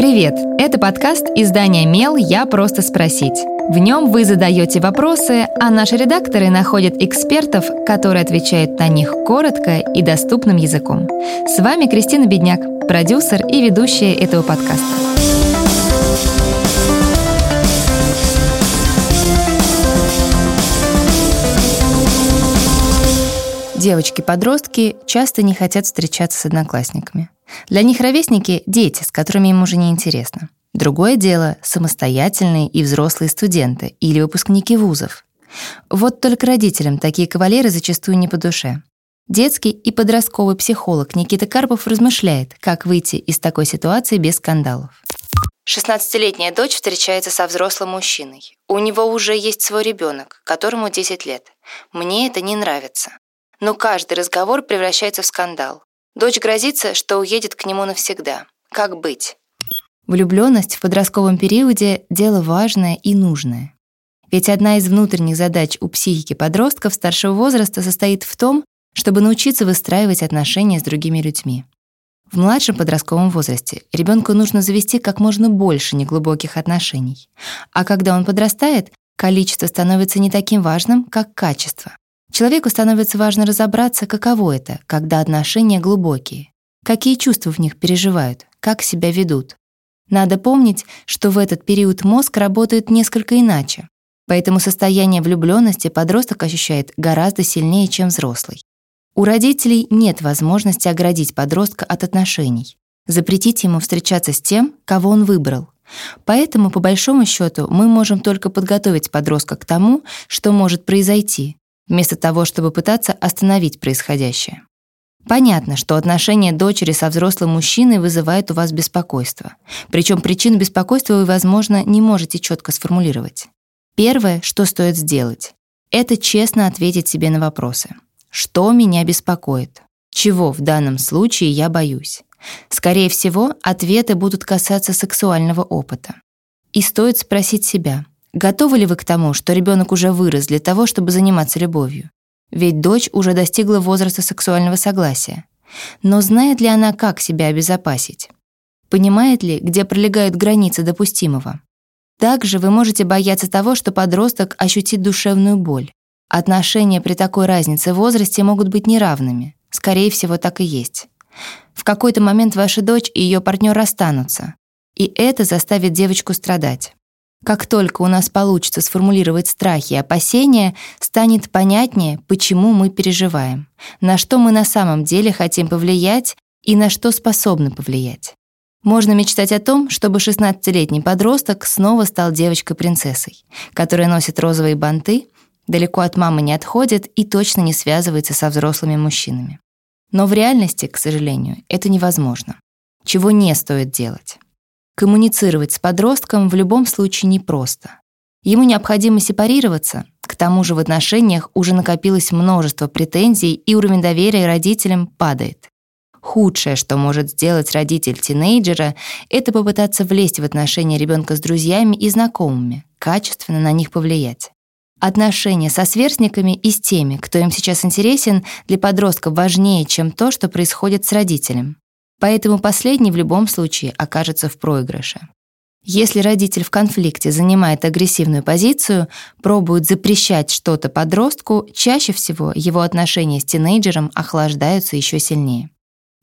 Привет! Это подкаст издания «Мел. Я просто спросить». В нем вы задаете вопросы, а наши редакторы находят экспертов, которые отвечают на них коротко и доступным языком. С вами Кристина Бедняк, продюсер и ведущая этого подкаста. Девочки-подростки часто не хотят встречаться с одноклассниками. Для них ровесники — дети, с которыми им уже не интересно. Другое дело — самостоятельные и взрослые студенты или выпускники вузов. Вот только родителям такие кавалеры зачастую не по душе. Детский и подростковый психолог Никита Карпов размышляет, как выйти из такой ситуации без скандалов. 16-летняя дочь встречается со взрослым мужчиной. У него уже есть свой ребенок, которому 10 лет. Мне это не нравится но каждый разговор превращается в скандал. Дочь грозится, что уедет к нему навсегда. Как быть? Влюбленность в подростковом периоде – дело важное и нужное. Ведь одна из внутренних задач у психики подростков старшего возраста состоит в том, чтобы научиться выстраивать отношения с другими людьми. В младшем подростковом возрасте ребенку нужно завести как можно больше неглубоких отношений. А когда он подрастает, количество становится не таким важным, как качество. Человеку становится важно разобраться, каково это, когда отношения глубокие, какие чувства в них переживают, как себя ведут. Надо помнить, что в этот период мозг работает несколько иначе, поэтому состояние влюбленности подросток ощущает гораздо сильнее, чем взрослый. У родителей нет возможности оградить подростка от отношений, запретить ему встречаться с тем, кого он выбрал. Поэтому, по большому счету, мы можем только подготовить подростка к тому, что может произойти, вместо того, чтобы пытаться остановить происходящее. Понятно, что отношения дочери со взрослым мужчиной вызывают у вас беспокойство. Причем причину беспокойства вы, возможно, не можете четко сформулировать. Первое, что стоит сделать, это честно ответить себе на вопросы. Что меня беспокоит? Чего в данном случае я боюсь? Скорее всего, ответы будут касаться сексуального опыта. И стоит спросить себя, Готовы ли вы к тому, что ребенок уже вырос для того, чтобы заниматься любовью? Ведь дочь уже достигла возраста сексуального согласия. Но знает ли она, как себя обезопасить? Понимает ли, где пролегают границы допустимого? Также вы можете бояться того, что подросток ощутит душевную боль. Отношения при такой разнице в возрасте могут быть неравными. Скорее всего, так и есть. В какой-то момент ваша дочь и ее партнер расстанутся. И это заставит девочку страдать. Как только у нас получится сформулировать страхи и опасения, станет понятнее, почему мы переживаем, на что мы на самом деле хотим повлиять и на что способны повлиять. Можно мечтать о том, чтобы 16-летний подросток снова стал девочкой-принцессой, которая носит розовые банты, далеко от мамы не отходит и точно не связывается со взрослыми мужчинами. Но в реальности, к сожалению, это невозможно. Чего не стоит делать? Коммуницировать с подростком в любом случае непросто. Ему необходимо сепарироваться, к тому же в отношениях уже накопилось множество претензий, и уровень доверия родителям падает. Худшее, что может сделать родитель тинейджера, это попытаться влезть в отношения ребенка с друзьями и знакомыми, качественно на них повлиять. Отношения со сверстниками и с теми, кто им сейчас интересен, для подростка важнее, чем то, что происходит с родителем. Поэтому последний в любом случае окажется в проигрыше. Если родитель в конфликте занимает агрессивную позицию, пробует запрещать что-то подростку, чаще всего его отношения с тинейджером охлаждаются еще сильнее.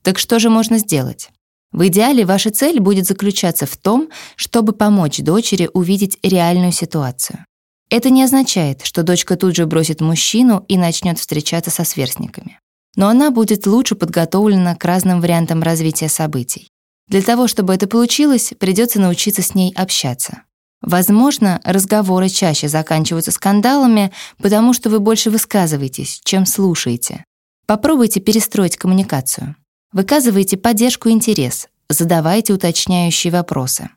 Так что же можно сделать? В идеале ваша цель будет заключаться в том, чтобы помочь дочери увидеть реальную ситуацию. Это не означает, что дочка тут же бросит мужчину и начнет встречаться со сверстниками но она будет лучше подготовлена к разным вариантам развития событий. Для того, чтобы это получилось, придется научиться с ней общаться. Возможно, разговоры чаще заканчиваются скандалами, потому что вы больше высказываетесь, чем слушаете. Попробуйте перестроить коммуникацию. Выказывайте поддержку и интерес, задавайте уточняющие вопросы.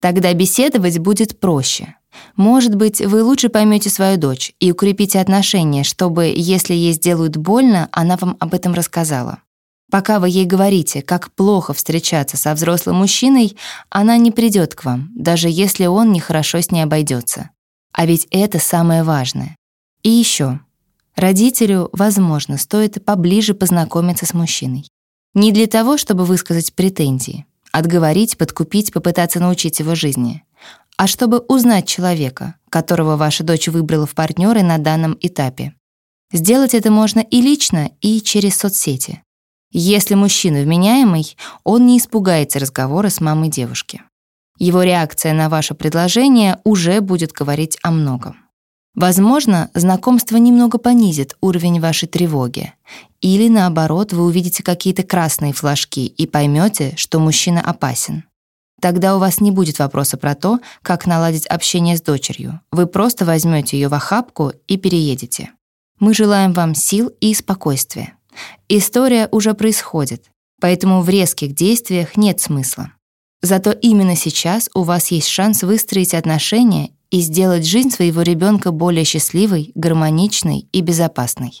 Тогда беседовать будет проще. Может быть, вы лучше поймете свою дочь и укрепите отношения, чтобы, если ей сделают больно, она вам об этом рассказала. Пока вы ей говорите, как плохо встречаться со взрослым мужчиной, она не придет к вам, даже если он нехорошо с ней обойдется. А ведь это самое важное. И еще. Родителю, возможно, стоит поближе познакомиться с мужчиной. Не для того, чтобы высказать претензии, отговорить, подкупить, попытаться научить его жизни, а чтобы узнать человека, которого ваша дочь выбрала в партнеры на данном этапе. Сделать это можно и лично, и через соцсети. Если мужчина вменяемый, он не испугается разговора с мамой девушки. Его реакция на ваше предложение уже будет говорить о многом. Возможно, знакомство немного понизит уровень вашей тревоги. Или наоборот, вы увидите какие-то красные флажки и поймете, что мужчина опасен. Тогда у вас не будет вопроса про то, как наладить общение с дочерью. Вы просто возьмете ее в охапку и переедете. Мы желаем вам сил и спокойствия. История уже происходит, поэтому в резких действиях нет смысла. Зато именно сейчас у вас есть шанс выстроить отношения и сделать жизнь своего ребенка более счастливой, гармоничной и безопасной.